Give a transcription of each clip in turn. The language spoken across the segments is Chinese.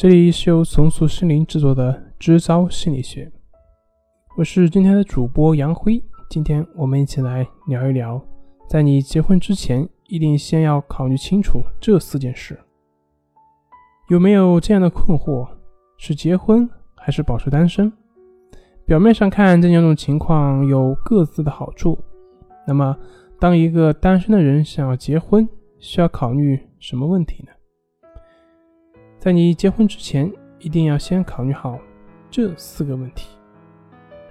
这里是由松塑心灵制作的支招心理学，我是今天的主播杨辉。今天我们一起来聊一聊，在你结婚之前，一定先要考虑清楚这四件事。有没有这样的困惑？是结婚还是保持单身？表面上看，这两种情况有各自的好处。那么，当一个单身的人想要结婚，需要考虑什么问题呢？在你结婚之前，一定要先考虑好这四个问题。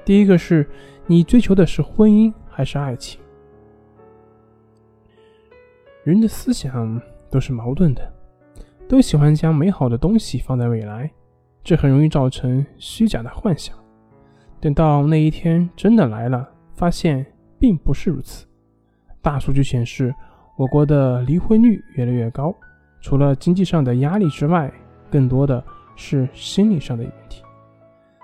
第一个是，你追求的是婚姻还是爱情？人的思想都是矛盾的，都喜欢将美好的东西放在未来，这很容易造成虚假的幻想。等到那一天真的来了，发现并不是如此。大数据显示，我国的离婚率越来越高。除了经济上的压力之外，更多的是心理上的问题。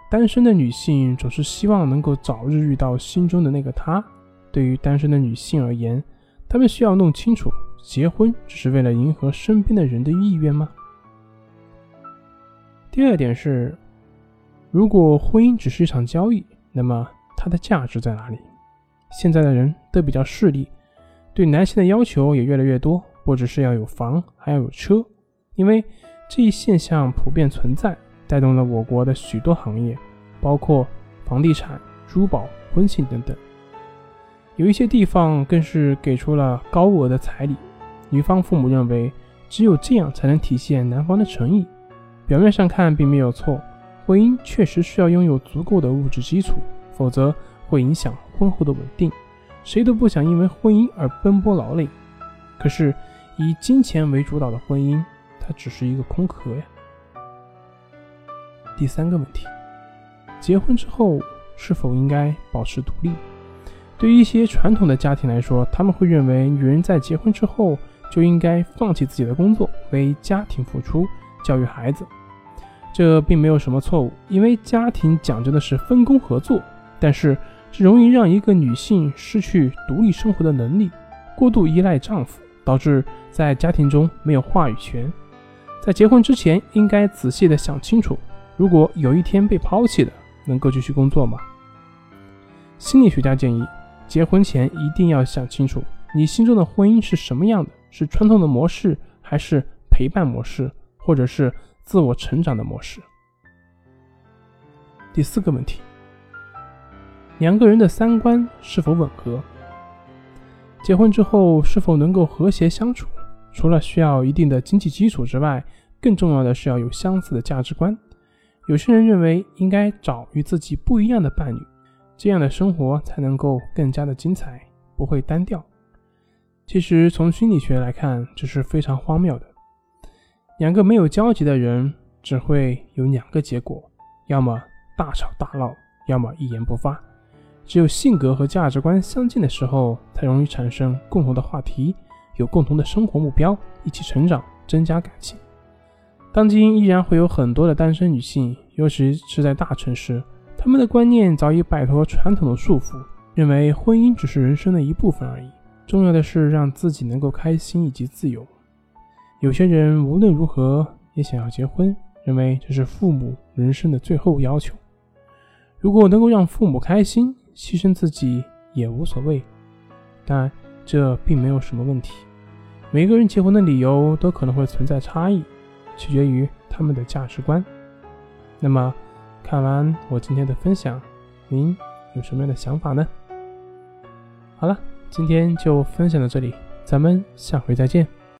单身的女性总是希望能够早日遇到心中的那个他。对于单身的女性而言，她们需要弄清楚：结婚只是为了迎合身边的人的意愿吗？第二点是，如果婚姻只是一场交易，那么它的价值在哪里？现在的人都比较势利，对男性的要求也越来越多。不只是要有房，还要有车，因为这一现象普遍存在，带动了我国的许多行业，包括房地产、珠宝、婚庆等等。有一些地方更是给出了高额的彩礼，女方父母认为只有这样才能体现男方的诚意。表面上看并没有错，婚姻确实需要拥有足够的物质基础，否则会影响婚后的稳定。谁都不想因为婚姻而奔波劳累，可是。以金钱为主导的婚姻，它只是一个空壳呀。第三个问题，结婚之后是否应该保持独立？对于一些传统的家庭来说，他们会认为女人在结婚之后就应该放弃自己的工作，为家庭付出，教育孩子。这并没有什么错误，因为家庭讲究的是分工合作。但是，这容易让一个女性失去独立生活的能力，过度依赖丈夫。导致在家庭中没有话语权，在结婚之前应该仔细的想清楚，如果有一天被抛弃了，能够继续工作吗？心理学家建议，结婚前一定要想清楚，你心中的婚姻是什么样的，是传统的模式，还是陪伴模式，或者是自我成长的模式？第四个问题，两个人的三观是否吻合？结婚之后是否能够和谐相处？除了需要一定的经济基础之外，更重要的是要有相似的价值观。有些人认为应该找与自己不一样的伴侣，这样的生活才能够更加的精彩，不会单调。其实从心理学来看，这是非常荒谬的。两个没有交集的人只会有两个结果：要么大吵大闹，要么一言不发。只有性格和价值观相近的时候，才容易产生共同的话题，有共同的生活目标，一起成长，增加感情。当今依然会有很多的单身女性，尤其是在大城市，她们的观念早已摆脱传统的束缚，认为婚姻只是人生的一部分而已，重要的是让自己能够开心以及自由。有些人无论如何也想要结婚，认为这是父母人生的最后要求。如果能够让父母开心，牺牲自己也无所谓，但这并没有什么问题。每个人结婚的理由都可能会存在差异，取决于他们的价值观。那么，看完我今天的分享，您有什么样的想法呢？好了，今天就分享到这里，咱们下回再见。